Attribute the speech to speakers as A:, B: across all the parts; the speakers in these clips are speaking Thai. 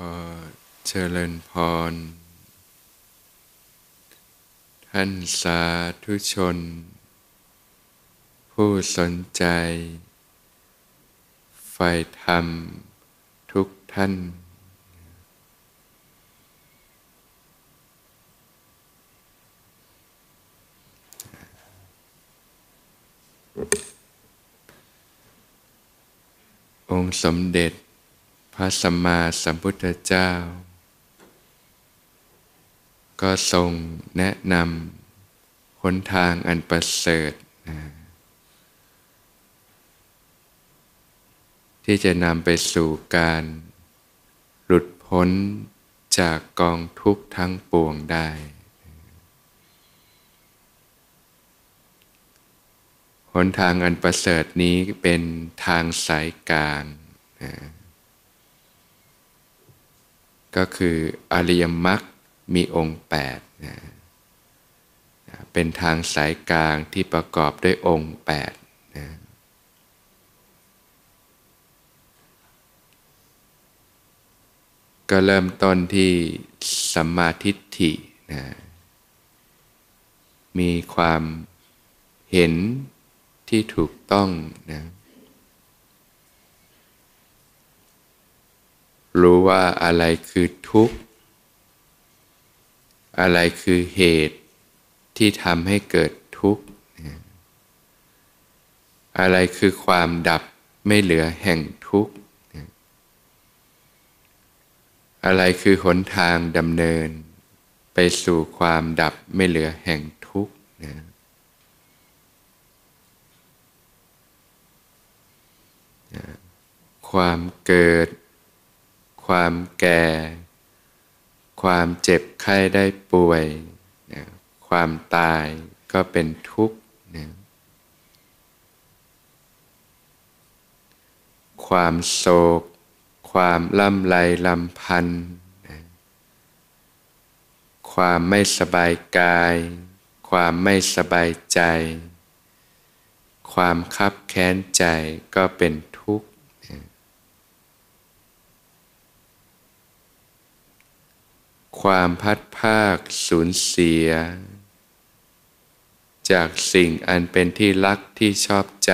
A: อเจริญพร ท่านสาธุชน ผู้สนใจใฝ่ธรรมทุกท่าน องค์สมเด็จ ระสัมมาสัมพุทธเจ้า ก็ทรงแนะนำหนทางอันประเสริฐนะที่จะนำไปสู่การหลุดพ้นจากกองทุกข์ทั้งปวงได้ หนทางอันประเสริฐนี้เป็นทางสายกลางนะ ก็คืออริยมรรคมีองค์8นะเป็นทางสายกลางที่ประกอบด้วยองค์8นะก็เริ่มต้นที่สัมมาทิฏฐินะมีความเห็นที่ถูกต้องนะ รู้ว่าอะไรคือทุกข์ อะไรคือเหตุที่ทำให้เกิดทุกข์ อะไรคือความดับไม่เหลือแห่งทุกข์ อะไรคือหนทางดำเนิน ไปสู่ความดับไม่เหลือแห่งทุกข์นะความเกิด ความแก่ ความเจ็บไข้ได้ป่วยนะความตายก็เป็นทุกข์นะความโศก ความล่ำไรลำพันนะความไม่สบายกาย ความไม่สบายใจ ความคับแค้นใจก็เป็นทุกข์นะ ความพัดภาคสูญเสีย จากสิ่งอันเป็นที่รักที่ชอบใจ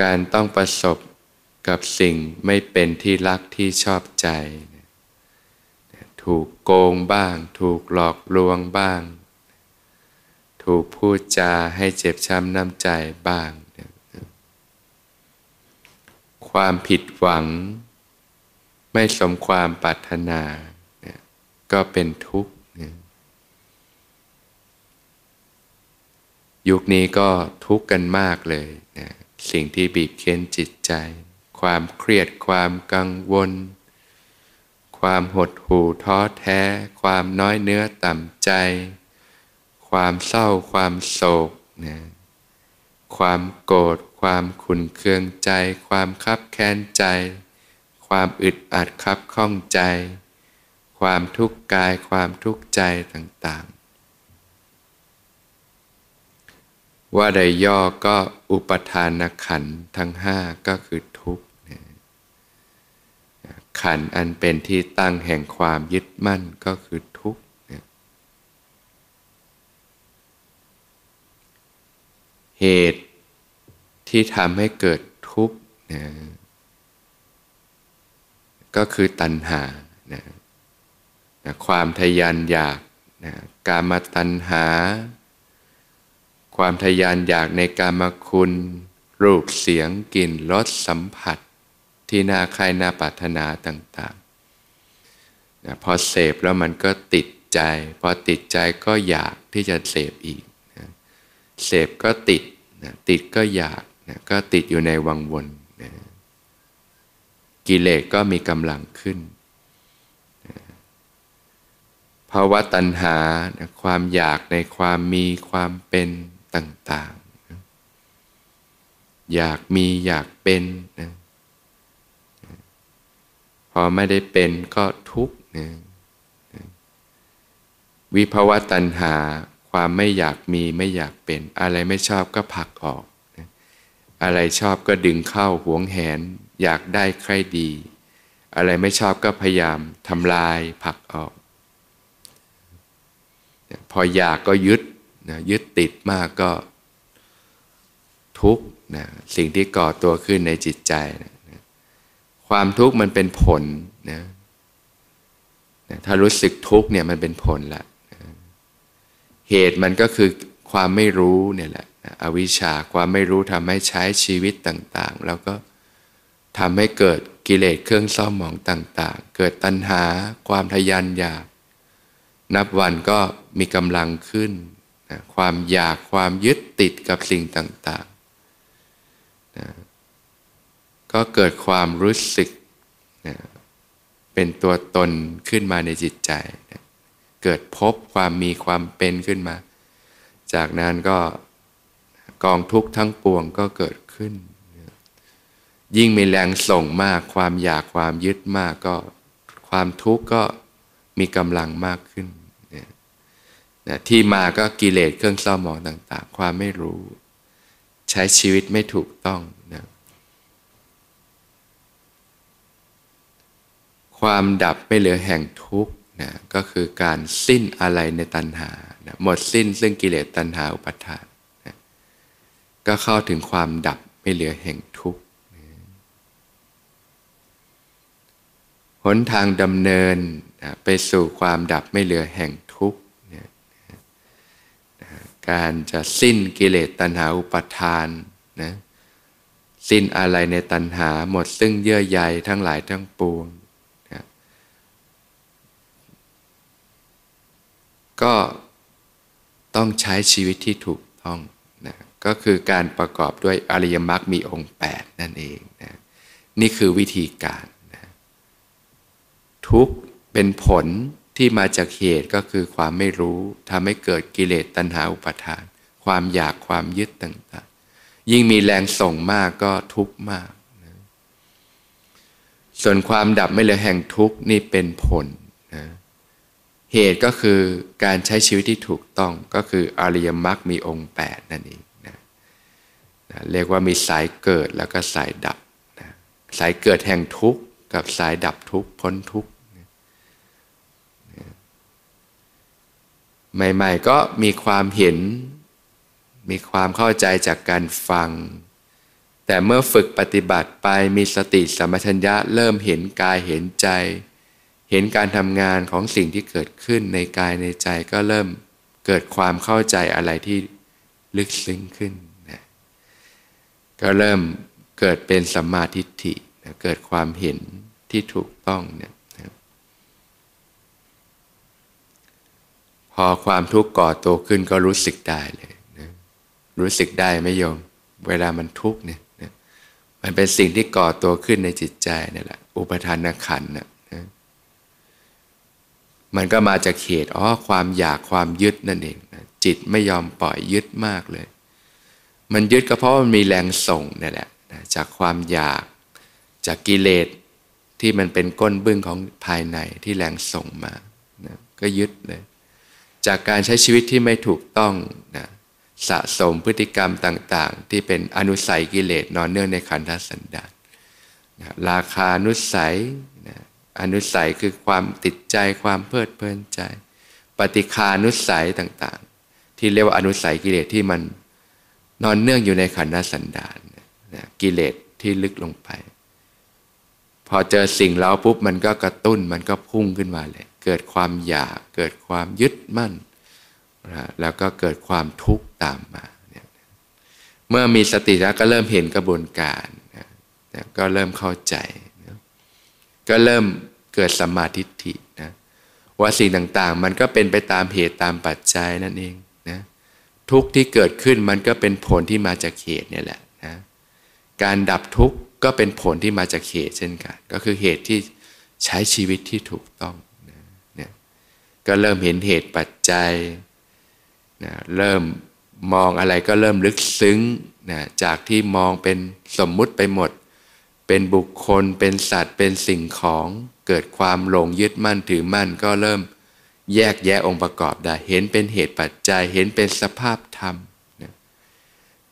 A: การต้องประสบกับสิ่งไม่เป็นที่รักที่ชอบใจ ถูกโกงบ้าง ถูกหลอกลวงบ้าง ถูกพูดจาให้เจ็บช้ำน้ำใจบ้าง ความผิดหวัง ไม่สมความปรารถนา ก็เป็นทุกข์ยยุคนี้ก็ทุกข์กันมากเลยนะสิ่งที่บีบเค้นจิตใจ ความเครียดความกังวล ความหดหู่ท้อแท้ ความน้อยเนื้อต่ำใจ ความเศร้าความโศกนะความโกรธความขุนเคืองใจ ความคับแค้นใจ ความอึดอัดคับข้องใจ ความทุกข์กายความทุกข์ใจต่างๆ ว่าใดย่อก็อุปทานขันทั้งห้าก็คือทุกข์นะขันอันเป็นที่ตั้งแห่งความยึดมั่นก็คือทุกข์เหตุที่ทำให้เกิดทุกข์นะ ก็คือตัณหานะนะความทยานอยากนะกามตัณหา ความทยานอยากในกามคุณ รูปเสียงกลิ่นรสสัมผัส ที่น่าใครน่าปรารถนาต่างๆนะพอเสพแล้วมันก็ติดใจ พอติดใจก็อยากที่จะเสพอีกนะเสพก็ติดนะติดก็อยากนะก็ติดอยู่ในวังวน กิเลสก็มีกำลังขึ้นภาวะตัณหาความอยากในความมีความเป็นต่างๆ อยากมีอยากเป็นนะพอไม่ได้เป็นก็ทุกข์นะวิภาวะตัณหาความไม่อยากมีไม่อยากเป็น อะไรไม่ชอบก็ผลักออก อะไรชอบก็ดึงเข้าหวงแหน อยากได้ใครดี อะไรไม่ชอบก็พยายามทำลายผลักออก พออยากก็ยึดนะยึดติดมากก็ทุกข์นะสิ่งที่ก่อตัวขึ้นในจิตใจนะความทุกข์มันเป็นผลนะนะถ้ารู้สึกทุกข์เนี่ยมันเป็นผลละนะเหตุมันก็คือความไม่รู้เนี่ยแหละนะอวิชชาความไม่รู้ทำให้ใช้ชีวิตต่าง ๆ แล้วก็ ทำให้เกิดกิเลสเครื่องเศร้าหมองต่าง ๆ เกิดตัณหาความทยานอยาก นับวันก็มีกำลังขึ้นนะความอยากความยึดติดกับสิ่งต่างๆนะก็เกิดความรู้สึกนะเป็นตัวตนขึ้นมาในจิตใจนะเกิดพบความมีความเป็นขึ้นมา จากนั้นก็กองทุกข์ทั้งปวงก็เกิดขึ้น ยิ่งมีแรงส่งมาก ความอยากความยึดมากก็ความทุกข์ก็มีกำลังมากขึ้นนะที่มาก็กิเลสเครื่องเศร้าหมองต่าง ๆ ความไม่รู้ ใช้ชีวิตไม่ถูกต้องนะความดับไม่เหลือแห่งทุกข์นะก็คือการสิ้นอะไรในตัณหานะหมดสิ้นซึ่งกิเลสตัณหาอุปทานนะก็เข้าถึงความดับไม่เหลือแห่งทุกข์นะ หนทางดำเนินไปสู่ความดับไม่เหลือแห่งทุกข์การจะสิ้นกิเลสตัณหาอุปทานนะสิ้นอะไรในตัณหาหมดซึ่งเยื่อใยทั้งหลายทั้งปวงก็ต้องใช้ชีวิตที่ถูกต้องนะก็คือการประกอบด้วยอริยมรรคมีองค์ 8 นั่นเองนะนี่คือวิธีการ ทุกเป็นผลที่มาจากเหตุก็คือความไม่รู้ทำให้เกิดกิเลสตัณหาอุปาทาน ความอยากความยึดต่างๆ ยิ่งมีแรงส่งมากก็ทุกข์มากนะส่วนความดับไม่เหลือแห่งทุกข์นี่เป็นผลนะเหตุก็คือการใช้ชีวิตที่ถูกต้องก็คืออริยมรรคมีองค์8นั่นเองนะนะเรียกว่ามีสายเกิดแล้วก็สายดับนะสายเกิดแห่งทุกข์กับสายดับทุกข์พ้นทุกข์นะ ใหม่ ๆ ก็มีความเห็น มีความเข้าใจจากการฟัง แต่เมื่อฝึกปฏิบัติไปมีสติสัมปชัญญะเริ่มเห็นกายเห็นใจ เห็นการทำงานของสิ่งที่เกิดขึ้นในกายในใจก็เริ่มเกิดความเข้าใจอะไรที่ลึกซึ้งขึ้นนะก็เริ่มเกิดเป็นสัมมาทิฏฐินะเกิดความเห็นที่ถูกต้องเนี่ย อความทุกข์ก่อตัวขึ้นก็รู้สึกได้เลยนะรู้สึกได้ไม่ยอมเวลามันทุกข์เนี่ยนะมันเป็นสิ่งที่ก่อตัวขึ้นในจิตใจนี่แหละอุปทานขันนะมันก็มาจากเหตุอ๋อความอยากความยึดนั่นเองนะจิตไม่ยอมปล่อยยึดมากเลย มันยึดก็เพราะมันมีแรงส่งนั่แหละนะจากความอยากจากกิเลสที่มันเป็นก้นบึ้งของภายในที่แรงส่งมานะก็ยึดเลย จากการใช้ชีวิตที่ไม่ถูกต้องนะสะสมพฤติกรรมต่างๆ ที่เป็นอนุสัยกิเลสนอนเนื่องในขันธสันดานนะราคานุสัยนะอนุสัยคือความติดใจความเพลิดเพลินใจ ปฏิคานุสัยต่างๆ ที่เรียกว่าอนุสัยกิเลสที่มันนอนเนื่องอยู่ในขันธสันดานนะกิเลสที่ลึกลงไป พอเจอสิ่งแล้วปุ๊บมันก็กระตุ้นมันก็พุ่งขึ้นมาเลย เกิดความอยาก เกิดความยึดมั่นนะแล้วก็เกิดความทุกข์ตามมาเนี่ยเมื่อมีสติแล้วก็เริ่มเห็นกระบวนการนะก็เริ่มเข้าใจก็เริ่มเกิดสัมมาทิฏฐินะว่าสิ่งต่างๆ มันก็เป็นไปตามเหตุตามปัจจัยนั่นเองนะทุกที่เกิดขึ้นมันก็เป็นผลที่มาจากเหตุเนี่ยแหละนะการดับทุกข์ก็เป็นผลที่มาจากเหตุเช่นกัน ก็คือเหตุที่ใช้ชีวิตที่ถูกต้อง ก็เริ่มเห็นเหตุปัจจัยนะเริ่มมองอะไรก็เริ่มลึกซึ้งนะจากที่มองเป็นสมมุติไปหมด เป็นบุคคลเป็นสัตว์เป็นสิ่งของ เกิดความหลงยึดมั่นถือมั่นก็เริ่มแยกแยะองค์ประกอบได้ เห็นเป็นเหตุปัจจัย เห็นเป็นสภาพธรรมนะ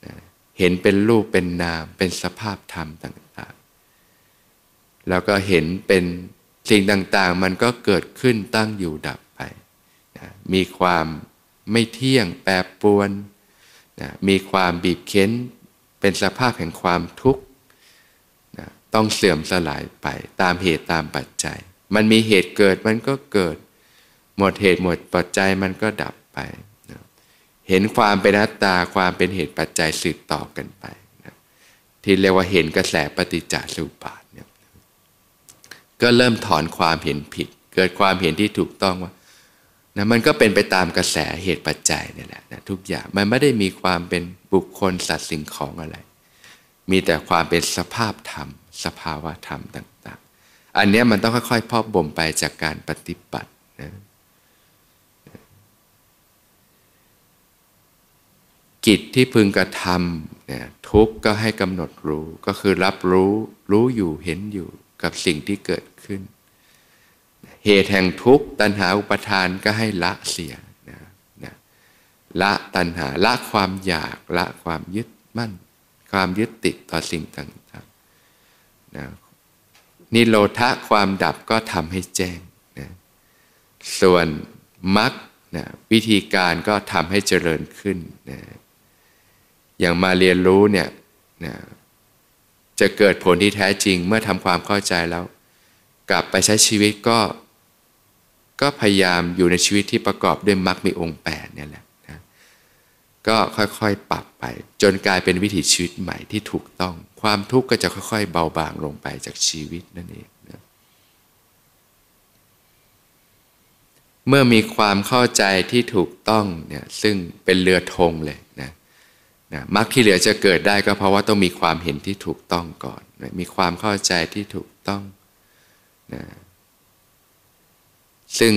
A: นะเห็นเป็นรูปเป็นนาม เป็นสภาพธรรมต่างแล้วก็เห็นเป็นสิ่งต่างๆ มันก็เกิดขึ้นตั้งอยู่ดับ มีความไม่เที่ยงแปรปรวนนะมีความบีบเค้น เป็นสภาพแห่งความทุกข์นะต้องเสื่อมสลายไปตามเหตุตามปัจจัย มันมีเหตุเกิดมันก็เกิด หมดเหตุหมดปัจจัยมันก็ดับไปนะเห็นความเป็นอัตตาความเป็นเหตุปัจจัยสืบต่อกันไปนะที่เรียกว่าเห็นกระแสปฏิจจสุบาทเนี่ยก็เริ่มถอนความเห็นผิด เกิดความเห็นที่ถูกต้องว่า นะมันก็เป็นไปตามกระแสเหตุปัจจัยนี่แหละนะทุกอย่างมันไม่ได้มีความเป็นบุคคลสัตว์สิ่งของอะไร มีแต่ความเป็นสภาพธรรม สภาวะธรรมต่าง ๆ อันนี้มันต้องค่อยๆพอกบ่มไปจากการปฏิบัตินะกิจที่พึงกระทำนี่ยทุกก็ให้กำหนดรู้ก็คือรับรู้รู้อยู่เห็นอยู่กับสิ่งที่เกิดขึ้น เหตุแห่งทุกข์ตัณหาอุปทานก็ให้ละเสียนะนะละตัณหาละความอยากละความยึดมั่น ความยึดติดต่อสิ่งต่างๆนะนิโรธะความดับก็ทำให้แจ้งนะส่วนมรรคนะวิธีการก็ทำให้เจริญขึ้นนะอย่างมาเรียนรู้เนี่ยนะจะเกิดผลที่แท้จริงเมื่อทำความเข้าใจแล้ว กลับไปใช้ชีวิตก็ ก็พยายามอยู่ในชีวิตที่ประกอบด้วยมรรคมีองค์แปดเนี่ยแหละนะก็ค่อยๆปรับไป จนกลายเป็นวิถีชีวิตใหม่ที่ถูกต้อง ความทุกข์ก็จะค่อยๆ เบาบางลงไปจากชีวิตนั่นเองนะเมื่อมีความเข้าใจที่ถูกต้องเนี่ยซึ่งเป็นเรือธงเลยนะนะมรรคที่เหลือจะเกิดได้ก็เพราะว่าต้องมีความเห็นที่ถูกต้องก่อนนะมีความเข้าใจที่ถูกต้องนะ ซึ่ง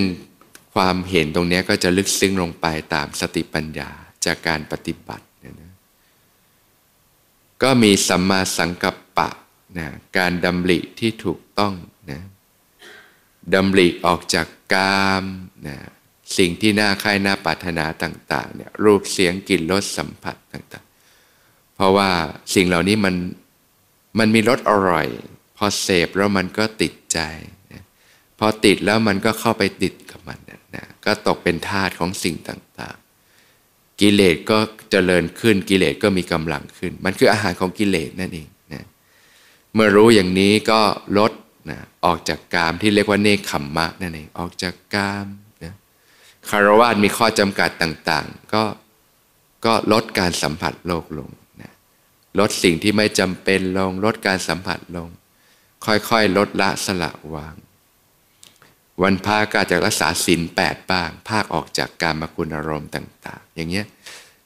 A: ความเห็นตรงนี้ก็จะลึกซึ้งลงไปตามสติปัญญาจากการปฏิบัตินะนะก็มีสัมมาสังกัปปะนะการดำริที่ถูกต้องนะดำริออกจากกามนะสิ่งที่น่าใคร่น่าปรารถนาต่างๆเนี่ยรูปเสียงกลิ่นรสสัมผัสต่างๆ เพราะว่าสิ่งเหล่านี้มันมันมีรสอร่อย พอเสพแล้วมันก็ติดใจ พอติดแล้วมันก็เข้าไปติดกับมันนะก็ตกเป็นทาสของสิ่งต่างๆ กิเลสก็เจริญขึ้นกิเลสก็มีกำลังขึ้น มันคืออาหารของกิเลสนั่นเองนะเมื่อรู้อย่างนี้ก็ลดนะออกจากกามที่เรียกว่าเนคขมมะนั่นเองออกจากกามนะคารวะมีข้อจำกัดต่างๆ ก็ก็ลดการสัมผัสโลกลงนะลดสิ่งที่ไม่จำเป็นลงลดการสัมผัสลง ค่อยๆ ลดละสละวาง วันพาก็จะรักษาศีลแปดบ้าง ภาคออกจากการมคุณอารมณ์ต่าง ๆ อย่างเงี้ย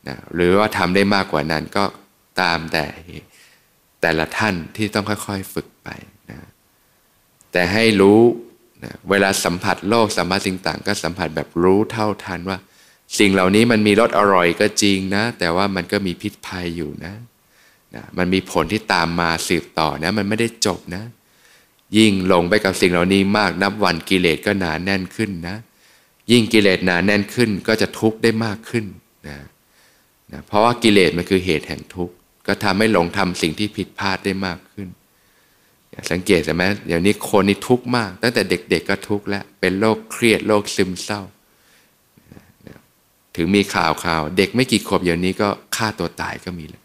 A: นะหรือว่าทำได้มากกว่านั้นก็ตามแต่แต่ละท่านที่ต้องค่อยๆฝึกไปนะแต่ให้รู้นะเวลาสัมผัสโลกสัมผัสสิ่งต่างก็สัมผัสแบบรู้เท่าทันว่า สิ่งเหล่านี้มันมีรสอร่อยก็จริงนะ แต่ว่ามันก็มีพิษภัยอยู่นะนะมันมีผลที่ตามมาสืบต่อนะ มันไม่ได้จบนะ ยิ่งหลงไปกับสิ่งเหล่านี้มากนับวันกิเลสก็หนาแน่นขึ้นนะ ยิ่งกิเลสหนาแน่นขึ้นก็จะทุกข์ได้มากขึ้นนะนะเพราะว่ากิเลสมันคือเหตุแห่งทุกข์ ก็ทำให้หลงทำสิ่งที่ผิดพลาดได้มากขึ้น สังเกตใช่ไหมเดี๋ยวนี้คนนี่ทุกข์มาก ตั้งแต่เด็กๆก็ทุกข์แล้วเป็นโรคเครียดโรคซึมเศร้า ถึงมีข่าวข่าว เด็กไม่กี่ขวบเดี๋ยวนี้ก็ฆ่าตัวตายก็มีแล้ว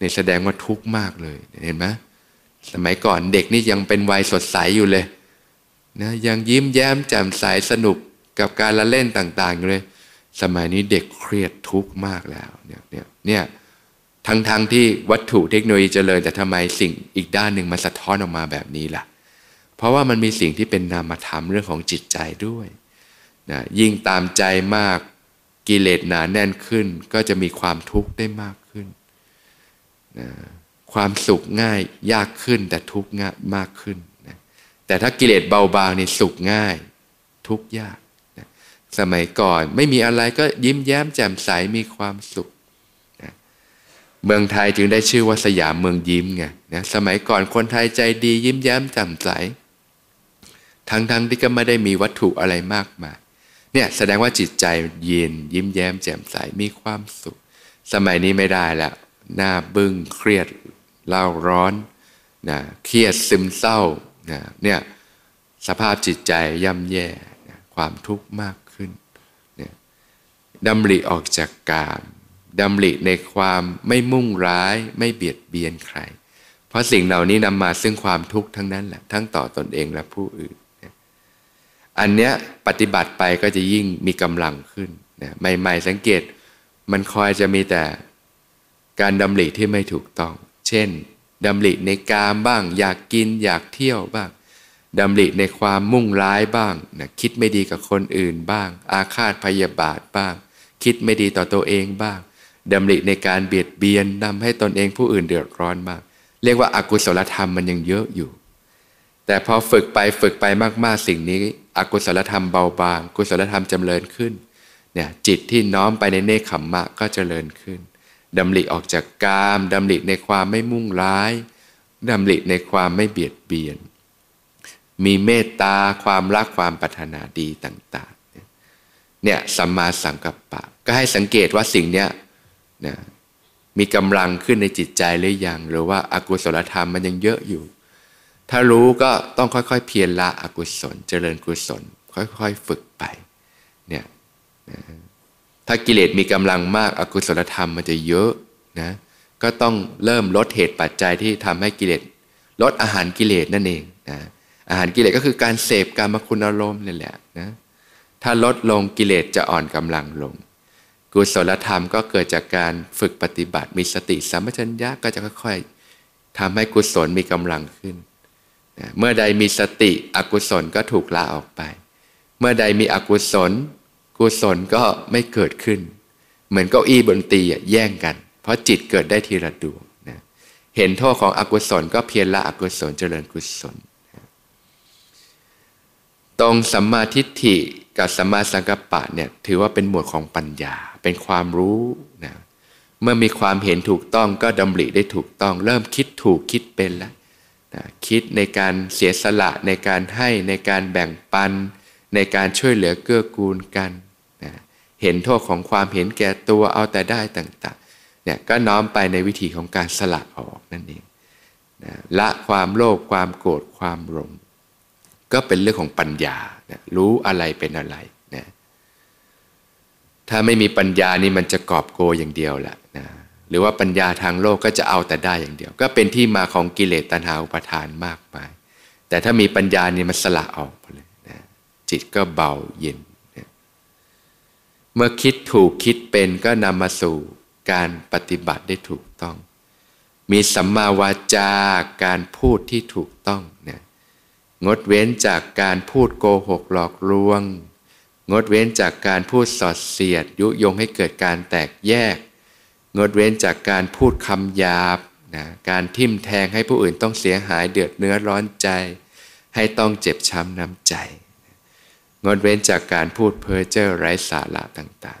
A: นี่ยแสดงว่าทุกข์มากเลยเห็นไหม สมัยก่อนเด็กนี่ยังเป็นวัยสดใสอยู่เลยนะยังยิ้มแย้มแจ่มใสสนุกกับการละเล่นต่างๆอยู่เลย สมัยนี้เด็กเครียดทุกข์มากแล้วเนี่ยเนี่ยเนี่ยทั้งๆทที่วัตถุเทคโนโลยีเจริญแต่ทำไมสิ่งอีกด้านหนึ่งมันสะท้อนออกมาแบบนี้ล่ะ เพราะว่ามันมีสิ่งที่เป็นนามธรรมเรื่องของจิตใจด้วยนะยิ่งตามใจมากกิเลสหนาแน่นขึ้น ก็จะมีความทุกข์ได้มากขึ้นนะ ความสุขง่ายยากขึ้นแต่ทุกข์ง่ายมากขึ้นนะแต่ถ้ากิเลสเบาบางนี่สุขง่าย ทุกข์ยากนะสมัยก่อนไม่มีอะไรก็ยิ้มแย้มแจ่มใสมีความสุขนะเมืองไทยจึงได้ชื่อว่าสยามเมืองยิ้มไงนะสมัยก่อนคนไทยใจดี ยิ้มแย้มแจ่มใส ทั้งๆทที่ก็ไม่ได้มีวัตถุอะไรมากมายเนี่ยแสดงว่าจิตใจเย็นยิ้มแย้มแจ่มใสมีความสุข สมัยนี้ไม่ได้แล้วหน้าบึ้งเครียด เล่าร้อนนะเครียดซึมเศร้านะเนี่ยสภาพจิตใจย่ำแย่นะความทุกข์มากขึ้นเนี่ยดำริออกจากกามดำริในความไม่มุ่งร้ายไม่เบียดเบียนใคร เพราะสิ่งเหล่านี้นำมาซึ่งความทุกข์ทั้งนั้นแหละทั้งต่อตนเองและผู้อื่น อันเนี้ยปฏิบัติไปก็จะยิ่งมีกำลังขึ้นนะใหม่ๆสังเกตมันคอยจะมีแต่การดำริที่ไม่ถูกต้อง เช่นดำริในกามบ้าง อยากกินอยากเที่ยวบ้างดำริในความมุ่งร้ายบ้างนะคิดไม่ดีกับคนอื่นบ้าง อาฆาตพยาบาทบ้าง คิดไม่ดีต่อตัวเองบ้างดำริในการเบียดเบียนทำให้ตนเองผู้อื่นเดือดร้อนมาก เรียกว่าอากุศลธรรมมันยังเยอะอยู่ แต่พอฝึกไปฝึกไปมากๆสิ่งนี้อกุศลธรรมเบาบาง กุศลธรรมจำเริญขึ้นเนี่ยจิตที่น้อมไปในเนคขมมะก็เจริญขึ้น ดำริออกจากกามดำริในความไม่มุ่งร้ายดำริในความไม่เบียดเบียน มีเมตตาความรักความปรารถนาดีต่างๆเนี่ยสัมมาสังกัปปะ ก็ให้สังเกตว่าสิ่งเนี้ยนะมีกำลังขึ้นในจิตใจหรือยังหรือว่าอากุศลธรรมมันยังเยอะอยู่ ถ้ารู้ก็ต้องค่อยๆ เพียรละอกุศล เจริญกุศล ค่อยๆ ฝึกไปเนี่ย ถ้ากิเลสมีกำลังมากอากุศลธรรมมันจะเยอะนะก็ต้องเริ่มลดเหตุปัจจัยที่ทำให้กิเลสลดอาหารกิเลสนั่นเองนะอาหารกิเลสก็คือการเสพการมคุณอารมณ์นี่แหละนะถ้าลดลงกิเลสจะอ่อนกำลังลง กุศลธรรมก็เกิดจากการฝึกปฏิบัติมีสติสัมปชัญญะก็จะค่อยๆทำให้กุศลมีกำลังขึ้นนะเมื่อใดมีสติอกุศลก็ถูกละออกไป เมื่อใดมีอกุศล กุศลก็ไม่เกิดขึ้น เหมือนเก้าอี้บนตีแย่งกัน เพราะจิตเกิดได้ทีละดวงนะเห็นโทษของอกุศลก็เพียรละอกุศลเจริญกุศลตรงสัมมาทิฏฐิกับสัมมาสังกัปปะเนี่ยถือว่าเป็นหมวดของปัญญา เป็นความรู้นะเมื่อมีความเห็นถูกต้องก็ดำริได้ถูกต้อง เริ่มคิดถูกคิดเป็นแล้วนะคิดในการเสียสละในการให้ในการแบ่งปัน ในการช่วยเหลือเกื้อกูลกัน เห็นโทษของความเห็นแก่ตัวเอาแต่ได้ต่างๆเนี่ยก็น้อมไปในวิธีของการสละออกนั่นเองนะละความโลภความโกรธความหลงก็เป็นเรื่องของปัญญานะรู้อะไรเป็นอะไรนะถ้าไม่มีปัญญานี่มันจะกอบโกอย่างเดียวแหละนะหรือว่าปัญญาทางโลกก็จะเอาแต่ได้อย่างเดียว ก็เป็นที่มาของกิเลสตัณหาอุปทานมากมาย แต่ถ้ามีปัญญานี่มันสละออกไปเลยนะจิตก็เบาเย็น เมื่อคิดถูกคิดเป็นก็นำมาสู่การปฏิบัติได้ถูกต้อง มีสัมมาวาจาการพูดที่ถูกต้องเนี่ยงดเว้นจากการพูดโกหกหลอกลวง งดเว้นจากการพูดสอดเสียด ยุยงให้เกิดการแตกแยก งดเว้นจากการพูดคำหยาบนะการทิ่มแทงให้ผู้อื่นต้องเสียหายเดือดเนื้อร้อนใจ ให้ต้องเจ็บช้ำน้ำใจ งดเว้นจากการพูดเพ้อเจ้อไร้สาระต่าง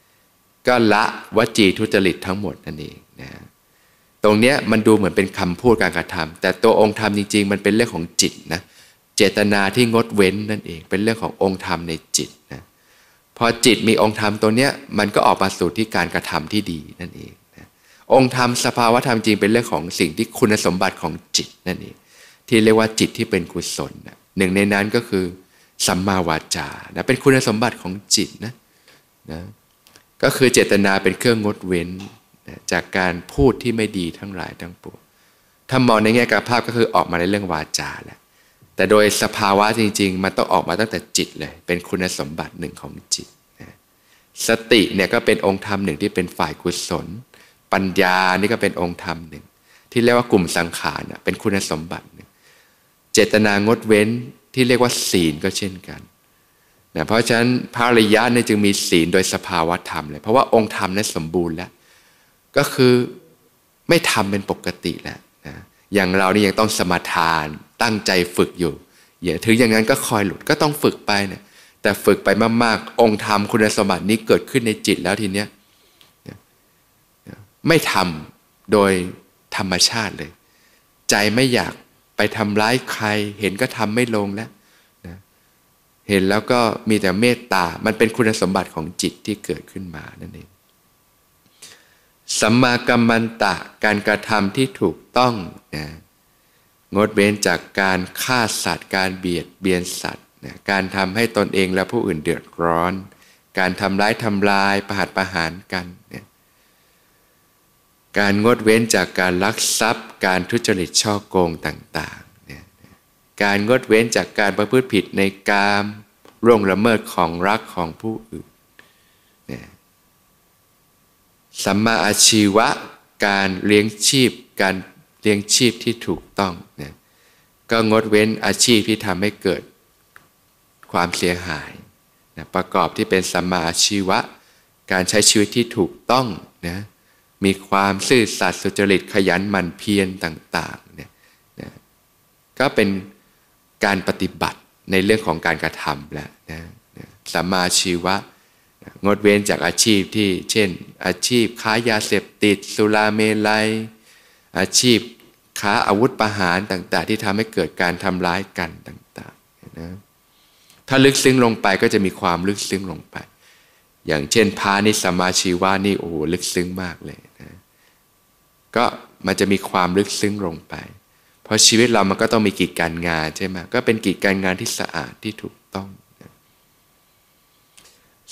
A: ๆก็ละวจีทุจริตทั้งหมดนั่นเองนะตรงเนี้ยมันดูเหมือนเป็นคำพูดการกระทำแต่ตัวองค์ธรรมจริง ๆ มันเป็นเรื่องของจิตนะเจตนาที่งดเว้นนั่นเอง เป็นเรื่องขององค์ธรรมในจิตนะพอจิตมีองค์ธรรมตัวเนี้ยมันก็ออกมาสู่ที่การกระทำที่ดีนั่นเองนะองค์ธรรมสภาวะธรรมจริงเป็นเรื่องของสิ่งที่คุณสมบัติของจิตนั่นเองที่เรียกว่าจิตที่เป็นกุศลนะหนึ่งในนั้นก็คือ สัมมาวาจานะเป็นคุณสมบัติของจิตนะนะก็คือเจตนาเป็นเครื่องงดเว้นนะจากการพูดที่ไม่ดีทั้งหลายทั้งปวงถ้ามองในแง่กายภาพก็คือออกมาในเรื่องวาจาแหละแต่โดยสภาวะจริง ๆ มันต้องออกมาตั้งแต่จิตเลย เป็นคุณสมบัติหนึ่งของจิตนะสติเนี่ยก็เป็นองค์ธรรมหนึ่งที่เป็นฝ่ายกุศล ปัญญานี่ก็เป็นองค์ธรรมหนึ่งที่เรียกว่ากลุ่มสังขารเป็นคุณสมบัติหนึ่งเจตนางดเว้น ที่เรียกว่าศีลก็เช่นกันนะเพราะฉะนั้นพระอริยะเนี่ยจึงมีศีลโดยสภาวธรรมเลยเพราะว่าองค์ธรรมนั้นสมบูรณ์แล้ว ก็คือไม่ทำเป็นปกติแล้วนะอย่างเรานี่ยังต้องสมาทานตั้งใจฝึกอยู่อย่าถึงอย่างนั้นก็คอยหลุดก็ต้องฝึกไปเนะี่ยแต่ฝึกไปมากๆ องค์ธรรมคุณสมบัตินี้เกิดขึ้นในจิตแล้วทีเนี้ยไม่ทำโดยธรรมชาติเลย ใจไม่อยาก ไปทำร้ายใคร เห็นก็ทำไม่ลงแล้วนะเห็นแล้วก็มีแต่เมตตา มันเป็นคุณสมบัติของจิตที่เกิดขึ้นมานั่นเองสัมมากัมมันตะการกระทำที่ถูกต้องนะงดเว้นจากการฆ่าสัตว์ การเบียดเบียนสัตว์นะการทำให้ตนเองและผู้อื่นเดือดร้อน การทำร้ายทำลายประหัตประหารกันเนี่ย การงดเว้นจากการลักทรัพย์ การทุจริตช่อโกงต่างๆเนี่ยการงดเว้นจากการประพฤติผิดในกามร่วงละเมิดของรักของผู้อื่นเนี่ยสัมมาอาชีวะ การเลี้ยงชีพ การเลี้ยงชีพที่ถูกต้องเนี่ยก็งดเว้นอาชีพที่ทำให้เกิดความเสียหายนะประกอบที่เป็นสัมมาอาชีวะ การใช้ชีวิตที่ถูกต้องนะ มีความซื่อสัตย์สุจริตขยันหมั่นเพียรต่างๆเนี่ยนะก็เป็นการปฏิบัติในเรื่องของการกระทำแหล้วนะนะสัมมาชีวะงดเว้นจากอาชีพที่เช่น อาชีพค้ายาเสพติด สุราเมลัย อาชีพค้าอาวุธประหารต่าง ๆ ที่ทำให้เกิดการทำร้ายกันต่างๆนะถ้าลึกซึ้งลงไปก็จะมีความลึกซึ้งลงไป อย่างเช่นพานิสมาชีวานี่โอ้โหลึกซึ้งมากเลย ก็มันจะมีความลึกซึ้งลงไป เพราะชีวิตเรามันก็ต้องมีกิจการงานใช่ไหมก็เป็นกิจการงานที่สะอาดที่ถูกต้อง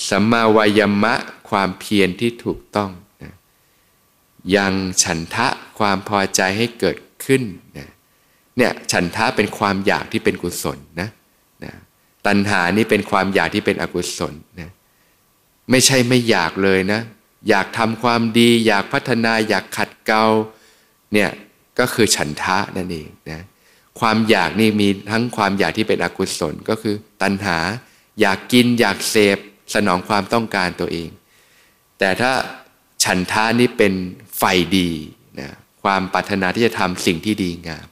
A: สัมมาวายมะความเพียรที่ถูกต้องนะยังฉันทะความพอใจให้เกิดขึ้นนะเนี่ยฉันทะเป็นความอยากที่เป็นกุศลนะนะตัณหานี่เป็นความอยากที่เป็นอกุศลนะไม่ใช่ไม่อยากเลยนะ อยากทำความดี อยากพัฒนาอยากขัดเกลาเนี่ยก็คือฉันทะนั่นเองนะความอยากนี่มีทั้งความอยากที่เป็นอกุศลก็คือ ตัณหา อยากกินอยากเสพสนองความต้องการตัวเอง แต่ถ้าฉันทะนี่เป็นไฟดีนะความปรารถนาที่จะทำสิ่งที่ดีงาม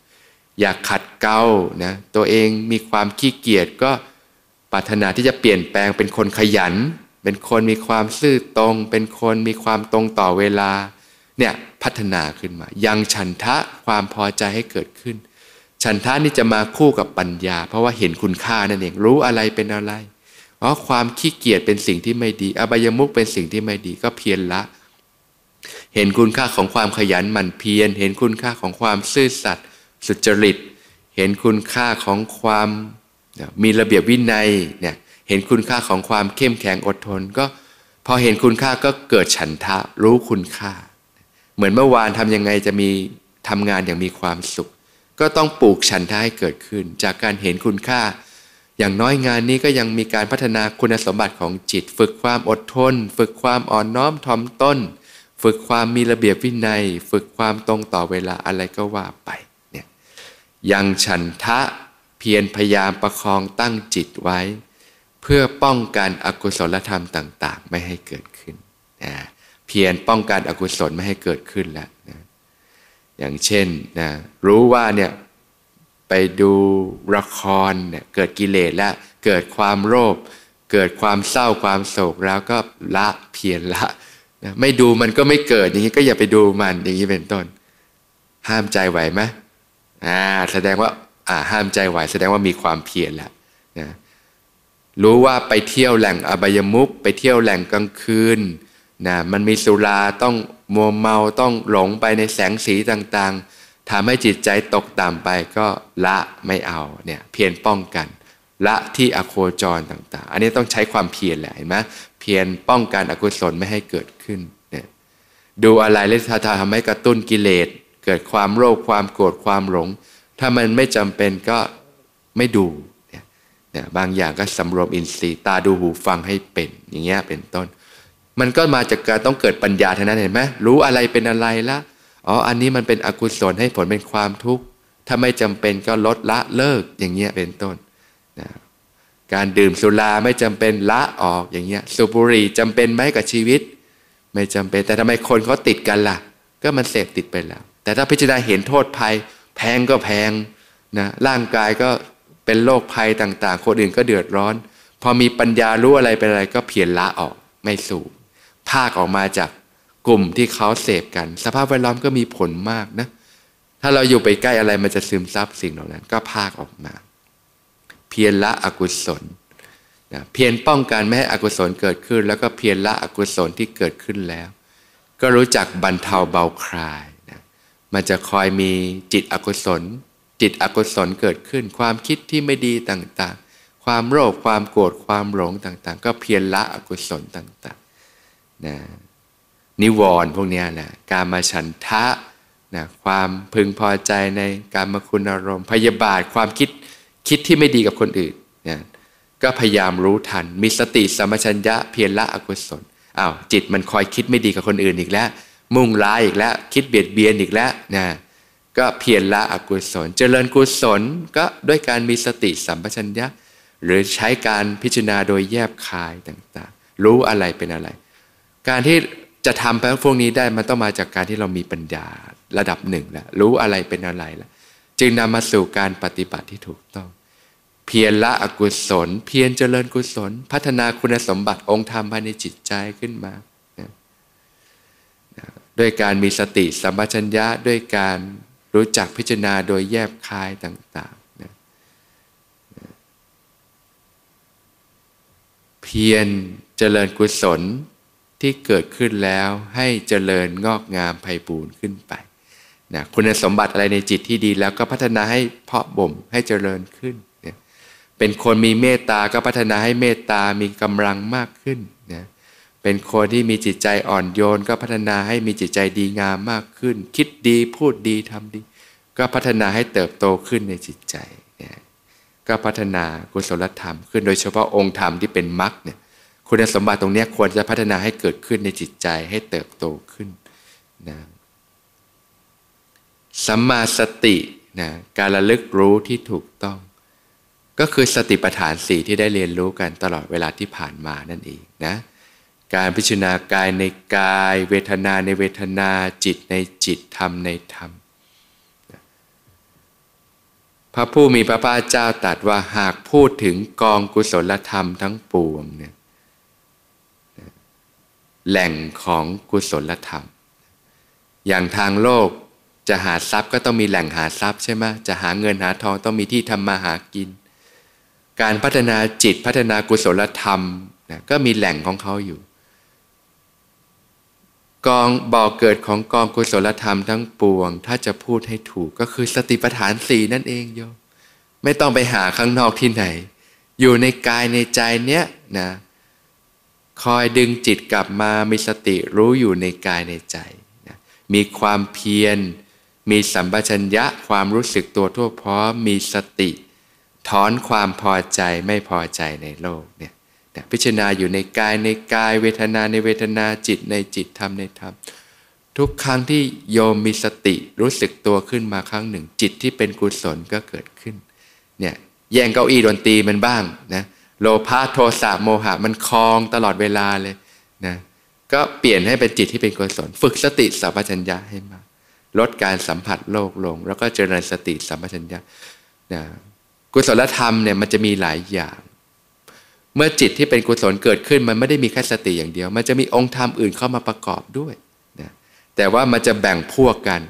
A: อยากขัดเกลานะตัวเองมีความขี้เกียจก็ปรารถนาที่จะเปลี่ยนแปลงเป็นคนขยัน เป็นคนมีความซื่อตรง เป็นคนมีความตรงต่อเวลาเนี่ยพัฒนาขึ้นมา ยังฉันทะความพอใจให้เกิดขึ้น ฉันทะนี่จะมาคู่กับปัญญา เพราะว่าเห็นคุณค่านั่นเองรู้อะไรเป็นอะไรเพราะความขี้เกียจเป็นสิ่งที่ไม่ดี อบายมุกเป็นสิ่งที่ไม่ดีก็เพียรละ เห็นคุณค่าของความขยันหมั่นเพียรเห็นคุณค่าของความซื่อสัตย์สุจริต เห็นคุณค่าของความมีระเบียบวินัยเนี่ย เห็นคุณค่าของความเข้มแข็งอดทน ก็พอเห็นคุณค่าก็เกิดฉันทะรู้คุณค่า เหมือนเมื่อวานทำยังไงจะมีทำงานอย่างมีความสุข ก็ต้องปลูกฉันทะให้เกิดขึ้น จากการเห็นคุณค่า อย่างน้อยงานนี้ก็ยังมีการพัฒนาคุณสมบัติของจิต ฝึกความอดทน ฝึกความอ่อนน้อมถ่อมต้น ฝึกความมีระเบียบวินัย ฝึกความตรงต่อเวลาอะไรก็ว่าไปเนี่ยยังฉันทะเพียรพยายามประคองตั้งจิตไว้ พื่อป้องกันอกุศลธรรมต่าง ๆ ไม่ให้เกิดขึ้นนะเพียรป้องกันอกุศลไม่ให้เกิดขึ้นแล้วนะอย่างเช่นนะรู้ว่าเนี่ยไปดูละครเนี่ยเกิดกิเลสแล้วเกิดความโลภเกิดความเศร้าความโศกแล้วก็ละเพียรละนะไม่ดูมันก็ไม่เกิดอย่างนี้ก็อย่าไปดูมันอย่างนี้เป็นต้น ห้ามใจไหวไหมอ่าแสดงว่าอ่าห้ามใจไหวแสดงว่ามีความเพียรแล้วนะ รู้ว่าไปเที่ยวแหล่งอบายมุกไปเที่ยวแหล่งกลางคืนนะมันมีสุราต้องมัวเมาต้องหลงไปในแสงสีต่างๆทำให้จิตใจตกต่ำไปก็ละไม่เอาเนี่ยเพียรป้องกันละที่อโคจรต่างๆ อันนี้ต้องใช้ความเพียรแหละเห็นไหมเพียรป้องกันอกุศลไม่ให้เกิดขึ้นเนี่ยดูอะไรแล้วทำให้กระตุ้นกิเลส เกิดความโลภความโกรธความหลง ถ้ามันไม่จำเป็นก็ไม่ดู นี่ยบางอย่างก็สำรวมอินทรีย์ตาดูหูฟังให้เป็นอย่างเงี้ยเป็นต้น มันก็มาจากการต้องเกิดปัญญาเท่านั้นเห็นไหมรู้อะไรเป็นอะไรละอ๋ออันนี้มันเป็นอกุศลให้ผลเป็นความทุกข์ถ้าไม่จำเป็นก็ลดละเลิกอย่างเงี้ยเป็นต้นนะการดื่มสุราไม่จำเป็นละออกอย่างเงี้ยสูบบุหรี่จำเป็นไหมกับชีวิต ไม่จำเป็นแต่ทำไมคนเขาติดกันล่ะ ก็มันเสพติดไปแล้ว แต่ถ้าพิจารณาเห็นโทษภัย แพงก็แพงนะร่างกายก็ เป็นโรคภัยต่างๆ คนอื่นก็เดือดร้อน พอมีปัญญารู้อะไรเป็นอะไรก็เพียรละออกไม่สูบภาคออกมาจากกลุ่มที่เขาเสพกัน สภาพแวดล้อมก็มีผลมากนะ ถ้าเราอยู่ไปใกล้อะไรมันจะซึมซับสิ่งเหล่านั้น ก็ภาคออกมา เพียรละอกุศลนะเพียรป้องกันไม่ให้อกุศลเกิดขึ้น แล้วก็เพียรละอกุศลที่เกิดขึ้นแล้ว ก็รู้จักบรรเทาเบาคลายนะมันจะคอยมีจิตอกุศล จิตอกุศลเกิดขึ้น ความคิดที่ไม่ดีต่างๆ ความโลภความโกรธความหลงต่างๆ ก็เพียรละอกุศลต่างๆนะนิวรณ์พวกนี้นะการมาฉันทะนะความพึงพอใจในการมาคุณอารมณ์ พยาบาทความคิดคิดที่ไม่ดีกับคนอื่นนะก็พยายามรู้ทัน มีสติสมัชัญญะเพียรละอกุศลอ้าวจิตมันคอยคิดไม่ดีกับคนอื่นอีกแล้ว มุ่งร้ายอีกแล้ว คิดเบียดเบียนอีกแล้วนะ ก็เพียรละอกุศล เจริญกุศลก็ด้วยการมีสติสัมปชัญญะ หรือใช้การพิจารณาโดยแยบคายต่างๆ รู้อะไรเป็นอะไร การที่จะทำพวกนี้ได้มันต้องมาจากการที่เรามีปัญญาระดับหนึ่งแล้วรู้อะไรเป็นอะไรแล้วจึงนำมาสู่การปฏิบัติที่ถูกต้อง เพียรละอกุศล เพียรเจริญกุศล พัฒนาคุณสมบัติองค์ธรรมภายในจิตใจขึ้นมาด้วยการมีสติสัมปชัญญะด้วยการ รู้จักพิจารณาโดยแยบคายต่างๆนะเพียรเจริญกุศลที่เกิดขึ้นแล้วให้เจริญงอกงามไพบูรณ์ขึ้นไปนะคุณสมบัติอะไรในจิตที่ดีแล้วก็พัฒนาให้เพาะบ่มให้เจริญขึ้นนะเป็นคนมีเมตตาก็พัฒนาให้เมตตามีกำลังมากขึ้นนะ เป็นคนที่มีจิตใจอ่อนโยน ก็พัฒนาให้มีจิตใจดีงามมากขึ้น คิดดีพูดดีทำดี ก็พัฒนาให้เติบโตขึ้นในจิตใจเนะก็พัฒนากุศลธรรมขึ้นโดยเฉพาะองค์ธรรมที่เป็นมรรคเนี่ยคุณสมบัติตรงนี้ควรจะพัฒนาให้เกิดขึ้นในจิตใจให้เติบโตขึ้นนะสัมมาสตินะการระลึกรู้ที่ถูกต้อง ก็คือสติปัฏฐานสี่ที่ได้เรียนรู้กันตลอดเวลาที่ผ่านมานั่นเองนะ การพิจารณากายในกาย เวทนาในเวทนาจิตในจิตธรรมในธรรม พระผู้มีพระภาคเจ้าตรัสว่าหากพูดถึงกองกุศลธรรมทั้งปวงเนี่ยแหล่งของกุศลธรรม อย่างทางโลกจะหาทรัพย์ก็ต้องมีแหล่งหาทรัพย์ใช่ไหมจะหาเงินหาทองต้องมีที่ทำมาหากิน การพัฒนาจิตพัฒนากุศลธรรมนะก็มีแหล่งของเขาอยู่ กองบ่อกเกิดของกองกุศลธรรมทั้งปวง ถ้าจะพูดให้ถูกก็คือสติปัฏฐานสี่นั่นเองโยมไม่ต้องไปหาข้างนอกที่ไหน อยู่ในกายในใจเนี้ยนะคอยดึงจิตกลับมามีสติรู้อยู่ในกายในใจนะมีความเพียร มีสัมปชัญญะความรู้สึกตัวทั่วพร้อมมีสติ ถอนความพอใจไม่พอใจในโลกเนี่ย พิจารณาอยู่ในกายในกายเวทนาในเวทนาจิตในจิตธรรมในธรรม ทุกครั้งที่โยมมีสติรู้สึกตัวขึ้นมาครั้งหนึ่ง จิตที่เป็นกุศลก็เกิดขึ้นเนี่ยแย่งเก้าอี้ดนตรีมันบ้างนะโลภะโทสะโมหะมันคลองตลอดเวลาเลยนะก็เปลี่ยนให้เป็นจิตที่เป็นกุศลฝึกสติสัมปชัญญะให้มาลดการสัมผัสโลกลง แล้วก็เจริญสติสัมปชัญญะนะกุศลธรรมเนี่ยมันจะมีหลายอย่าง เมื่อจิตที่เป็นกุศลเกิดขึ้นมันไม่ได้มีแค่สติอย่างเดียว มันจะมีองค์ธรรมอื่นเข้ามาประกอบด้วยนะแต่ว่ามันจะแบ่งพวกกัน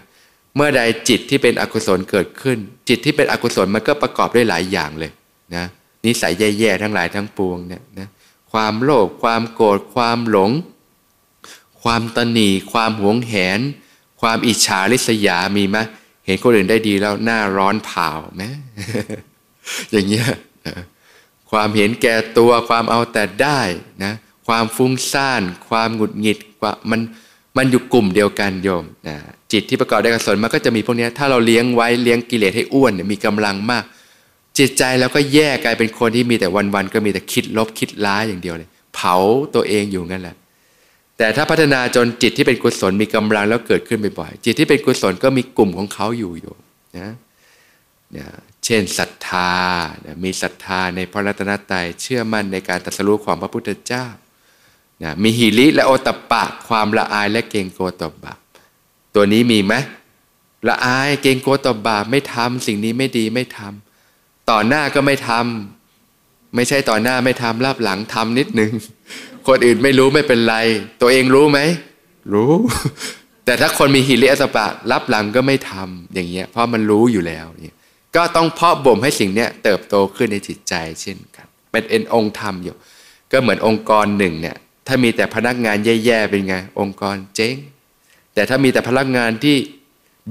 A: เมื่อใดจิตที่เป็นอกุศลเกิดขึ้น จิตที่เป็นอกุศลมันก็ประกอบด้วยหลายอย่างเลยนะนิสัยแย่ๆทั้งหลายทั้งปวงเนี่ยนะความโลภความโกรธความหลง ความตนีความหวงแหน ความอิจฉาริษยามีไหมเห็นคนอื่นได้ดีแล้วหน้าร้อนเผาไหมอย่างเงี้ย ความเห็นแก่ตัวความเอาแต่ได้นะความฟุ้งซ่าน ความหงุดหงิดมันมันอยู่กลุ่มเดียวกันโยมนะจิตที่ประกอบด้วยกุศลมันก็จะมีพวกนี้ถ้าเราเลี้ยงไว้เลี้ยงกิเลสให้อ้วนมีกำลังมาก จิตใจเราก็แย่กลายเป็นคนที่มีแต่วันๆก็มีแต่คิดลบคิดร้ายอย่างเดียวเลย เผาตัวเองอยู่งั้นแหละ แต่ถ้าพัฒนาจนจิตที่เป็นกุศลมีกำลังแล้วเกิดขึ้นบ่อยๆจิตที่เป็นกุศลก็มีกลุ่มของเขาอยู่อยู่นะ นะเช่นศรัทธานะมีศรัทธาในพระรัตนตรัยเชื่อมั่นในการตรัสรู้ของพระพุทธเจ้านะมีหิริและโอตปะความละอายและเกรงกลัวต่อบาปตัวนี้มีไหมละอายเกรงกลัวต่อบาปไม่ทำสิ่งนี้ไม่ดีไม่ทำต่อหน้าก็ไม่ทำไม่ใช่ต่อหน้าไม่ทำรับหลังทำนิดหนึ่งคนอื่นไม่รู้ไม่เป็นไร ตัวเองรู้ไหมรู้ แต่ถ้าคนมีฮิริอัสปะรับหลังก็ไม่ทำอย่างเงี้ยเพราะมันรู้อยู่แล้วเนี่ย ก็ต้องเพาะบ่มให้สิ่งนี้เติบโตขึ้นในจิตใจเช่นกัน เป็นเอ็นองค์ธรรมอยู่ ก็เหมือนองค์กรหนึ่งเนี่ยถ้ามีแต่พนักงานแย่ๆเป็นไง องค์กรเจ๊ง แต่ถ้ามีแต่พนักงานที่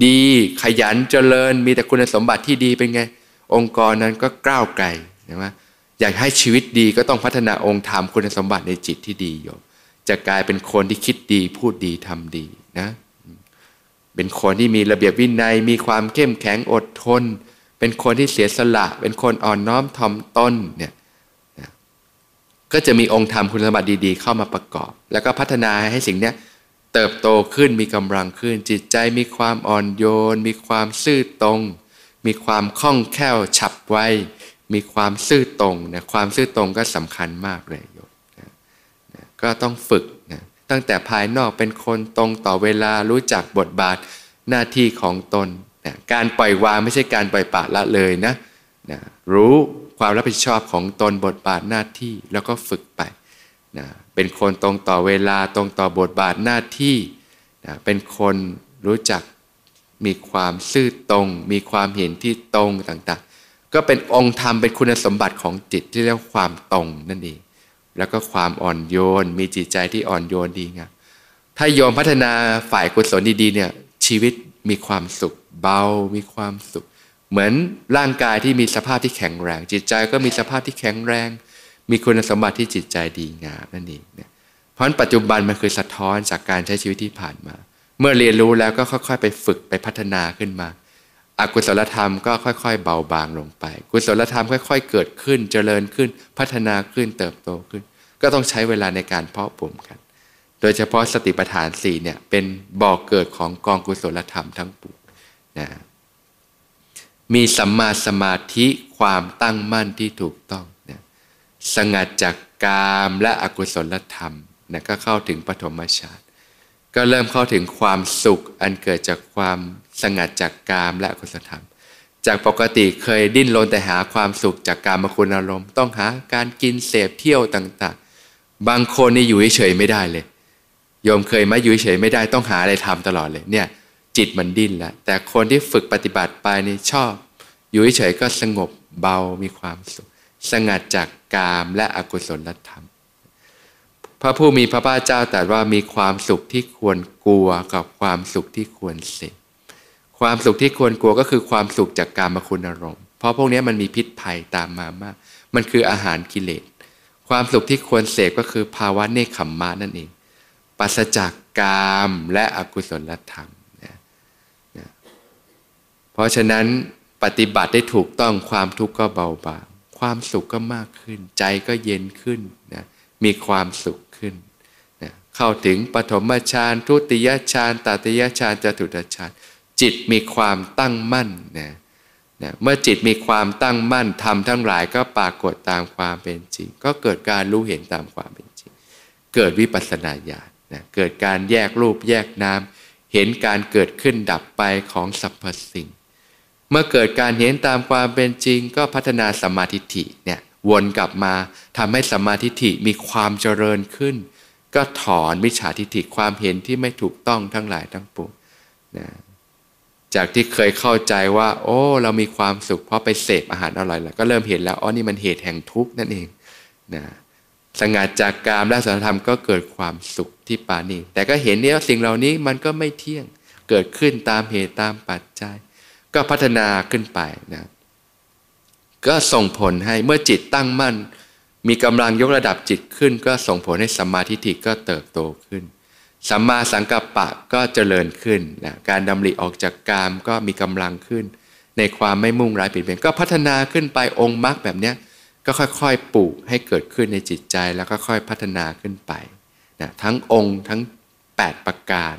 A: ดีขยันเจริญ มีแต่คุณสมบัติที่ดีเป็นไง องค์กรนั้นก็กล้าวไกลนะว่าอยากให้ชีวิตดีก็ต้องพัฒนาองค์ธรรมคุณสมบัติในจิตที่ดีโยมจะกลายเป็นคนที่คิดดีพูดดีทำดีนะ เป็นคนที่มีระเบียบวินัย มีความเข้มแข็งอดทน เป็นคนที่เสียสละ เป็นคนอ่อนน้อมถ่อมตนเนี่ยก็จะมีองค์ธรรมคุณสมบัติดีๆ เข้ามาประกอบ แล้วก็พัฒนาให้สิ่งนี้เติบโตขึ้นมีกำลังขึ้น จิตใจมีความอ่อนโยน มีความซื่อตรง มีความคล่องแคล่วฉับไวมีความซื่อตรงนะความซื่อตรงก็สำคัญมากเลยโยมนะนะก็ต้องฝึกนะตั้งแต่ภายนอกเป็นคนตรงต่อเวลารู้จักบทบาทหน้าที่ของตน นะการปล่อยวางไม่ใช่การปล่อยปละละเลยนะนะรู้ความรับผิดชอบของตนบทบาทหน้าที่แล้วก็ฝึกไปนะเป็นคนตรงต่อเวลาตรงต่อบทบาทหน้าที่นะเป็นคนรู้จักมีความซื่อตรง มีความเห็นที่ตรงต่างๆ ก็เป็นองค์ธรรมเป็นคุณสมบัติของจิตที่เรียกความตรงนั่นเองแล้วก็ความอ่อนโยน มีจิตใจที่อ่อนโยนดีงามถ้าโยมพัฒนาฝ่ายกุศลดีๆเนี่ยชีวิตมีความสุข เบา มีความสุข เหมือนร่างกายที่มีสภาพที่แข็งแรง จิตใจก็มีสภาพที่แข็งแรง มีคุณสมบัติที่จิตใจดีงามนั่นเองเนี่ยเพราะปัจจุบันมันคือสะท้อนจากการใช้ชีวิตที่ผ่านมา เมื่อเรียนรู้แล้วก็ค่อย ๆ ไปฝึกไปพัฒนาขึ้นมาอากุศลธรรมก็ค่อยๆ เบาบางลงไป กุศลธรรมค่อย ๆ เกิดขึ้นเจริญขึ้น พัฒนาขึ้นเติบโตขึ้น ก็ต้องใช้เวลาในการเพาะปลูกกัน โดยเฉพาะสติปัฏฐานสี่เนี่ยเป็นบ่อกเกิดของกองกุศลธรรมทั้งปวง นะมีสัมมาสมาธิความตั้งมั่นที่ถูกต้องนะสงัดจากกามและอกุศลธรรมนะก็เข้าถึงปฐมฌานก็เริ่มเข้าถึงความสุขอันเกิดจากความสงัดจากกามและอกุศลธรรม จากปกติเคยดิ้นรนแต่หาความสุขจากการมคุณอารมณ์ ต้องหาการกินเสพเที่ยวต่างๆ บางคนนี่อยู่เฉยไม่ได้เลยโยมเคยมาอยู่เฉยไม่ได้ต้องหาอะไรทำตลอดเลยเนี่ย จิตมันดิ้นแล้วแต่คนที่ฝึกปฏิบัติไปนี่ชอบ อยู่เฉยก็สงบเบามีความสุข สงัดจากกามและอกุศลธรรม พระผู้มีพระภาคเจ้าตรัสว่ามีความสุขที่ควรกลัวกับความสุขที่ควรเสพความสุขที่ควรกลัวก็คือความสุขจากการมคุณอารมณ์ เพราะพวกนี้มันมีพิษภัยตามมามาก มันคืออาหารกิเลส ความสุขที่ควรเสพก็คือภาวะเนคขมมะนั่นเอง ปัสจากกามและอกุศลธรรม เพราะฉะนั้นปฏิบัติได้ถูกต้องความทุกข์ก็เบาบางความสุขก็มากขึ้น ใจก็เย็นขึ้นนะมีความสุขขึ้นนะเข้าถึงปฐมฌานทุติยฌานตติยฌานจตุตฌานจิตมีความตั้งมั่นนะนะเมื่อจิตมีความตั้งมั่นทำทั้งหลายก็ปรากฏตามความเป็นจริง ก็เกิดการรู้เห็นตามความเป็นจริง เกิดวิปัสสนาญาณนะเกิดการแยกรูปแยกนามเห็นการเกิดขึ้นดับไปของสรรพสิ่ง มื่อเกิดการเห็นตามความเป็นจริง ก็พัฒนาสมาธิิเนี่ยวนกลับมาทำให้สมาธิิมีความเจริญขึ้น ก็ถอนมิจฉาทิฏฐิความเห็นที่ไม่ถูกต้องทั้งหลายทั้งปวงนะจากที่เคยเข้าใจว่า โอ้ เรามีความสุขเพราะไปเสพอาหารอร่อยแล้วก็เริ่มเห็นแล้วอ๋อนี่มันเหตุแห่งทุกข์นั่นเองนะสงัดจากกามและสัธรรมก็เกิดความสุขที่ปานีแต่ก็เห็นเนี่ยสิ่งเหล่านี้มันก็ไม่เที่ยงเกิดขึ้นตามเหตุตามปัจจัย ก็พัฒนาขึ้นไปนะก็ส่งผลให้เมื่อจิตตั้งมั่น มีกำลังยกระดับจิตขึ้น ก็ส่งผลให้สัมมาทิฏฐิก็เติบโตขึ้นสัมมาสังกัปปะก็เจริญขึ้นนะการดำริออกจากกามก็มีกำลังขึ้น ในความไม่มุ่งร้ายเปิดเบนแปลงก็พัฒนาขึ้นไปองค์มรรคแบบนี้ก็ค่อยๆปลูกให้เกิดขึ้นในจิตใจแล้วก็ค่อยพัฒนาขึ้นไปนะทั้งองค์ทั้ง 8 ประการ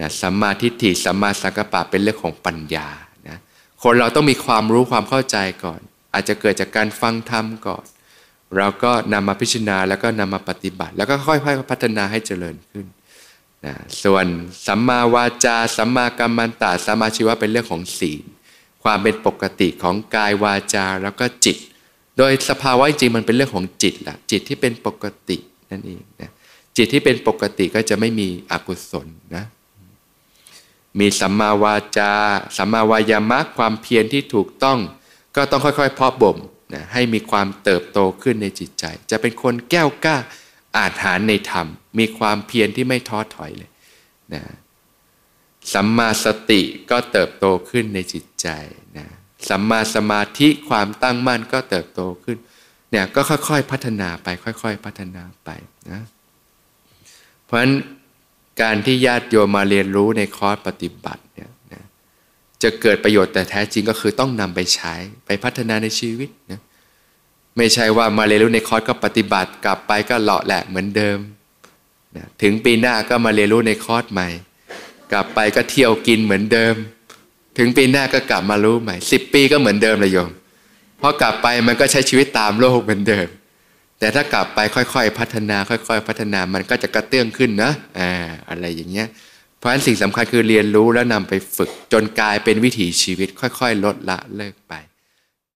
A: นะสัมมาทิฏฐิสัมมาสังกัปปะเป็นเรื่องของปัญญา คนเราต้องมีความรู้ความเข้าใจก่อน อาจจะเกิดจากการฟังธรรมก่อน เราก็นำมาพิจารณาแล้วก็นำมาปฏิบัติ แล้วก็ค่อยๆพัฒนาให้เจริญขึ้นนะส่วนสัมมาวาจาสัมมากัมมันตะสัมมาชีวะเป็นเรื่องของศีลความเป็นปกติของกายวาจาแล้วก็จิต โดยสภาวะจริงมันเป็นเรื่องของจิตละจิตที่เป็นปกตินั่นเองนะจิตที่เป็นปกติก็จะไม่มีอกุศลนะ มีสัมมาวาจา สัมมาวายามะความเพียรที่ถูกต้อง ก็ต้องค่อยๆเพาะบ่มนะให้มีความเติบโตขึ้นในจิตใจ จะเป็นคนแก้วกล้าอาจหารในธรรม มีความเพียรที่ไม่ท้อถอยเลยนะสัมมาสติก็เติบโตขึ้นในจิตใจนะสัมมาสมาธิความตั้งมั่นก็เติบโตขึ้นเนี่ยก็ค่อยๆพัฒนาไป ค่อย ๆ พัฒนาไปนะเพราะฉะนั้น การที่ญาติโยมมาเรียนรู้ในคอร์สปฏิบัติเนี่ยนะจะเกิดประโยชน์แต่แท้จริงก็คือต้องนำไปใช้ไปพัฒนาในชีวิตนะไม่ใช่ว่ามาเรียนรู้ในคอร์สก็ปฏิบัติกลับไปก็เลาะแหละเหมือนเดิมนะถึงปีหน้าก็มาเรียนรู้ในคอร์สใหม่ กลับไปก็เที่ยวกินเหมือนเดิม ถึงปีหน้าก็กลับมารู้ใหม่สิบปีก็เหมือนเดิมเลยโยมพอกลับไปมันก็ใช้ชีวิตตามโลกเหมือนเดิม แต่ถ้ากลับไปค่อยๆ พัฒนา ค่อย ๆ พัฒนามันก็จะกระเตื้องขึ้นนะอ่าอะไรอย่างเงี้ยเพราะฉะนั้นสิ่งสำคัญคือเรียนรู้แล้วนำไปฝึกจนกลายเป็นวิถีชีวิตค่อย ๆ ลดละเลิกไป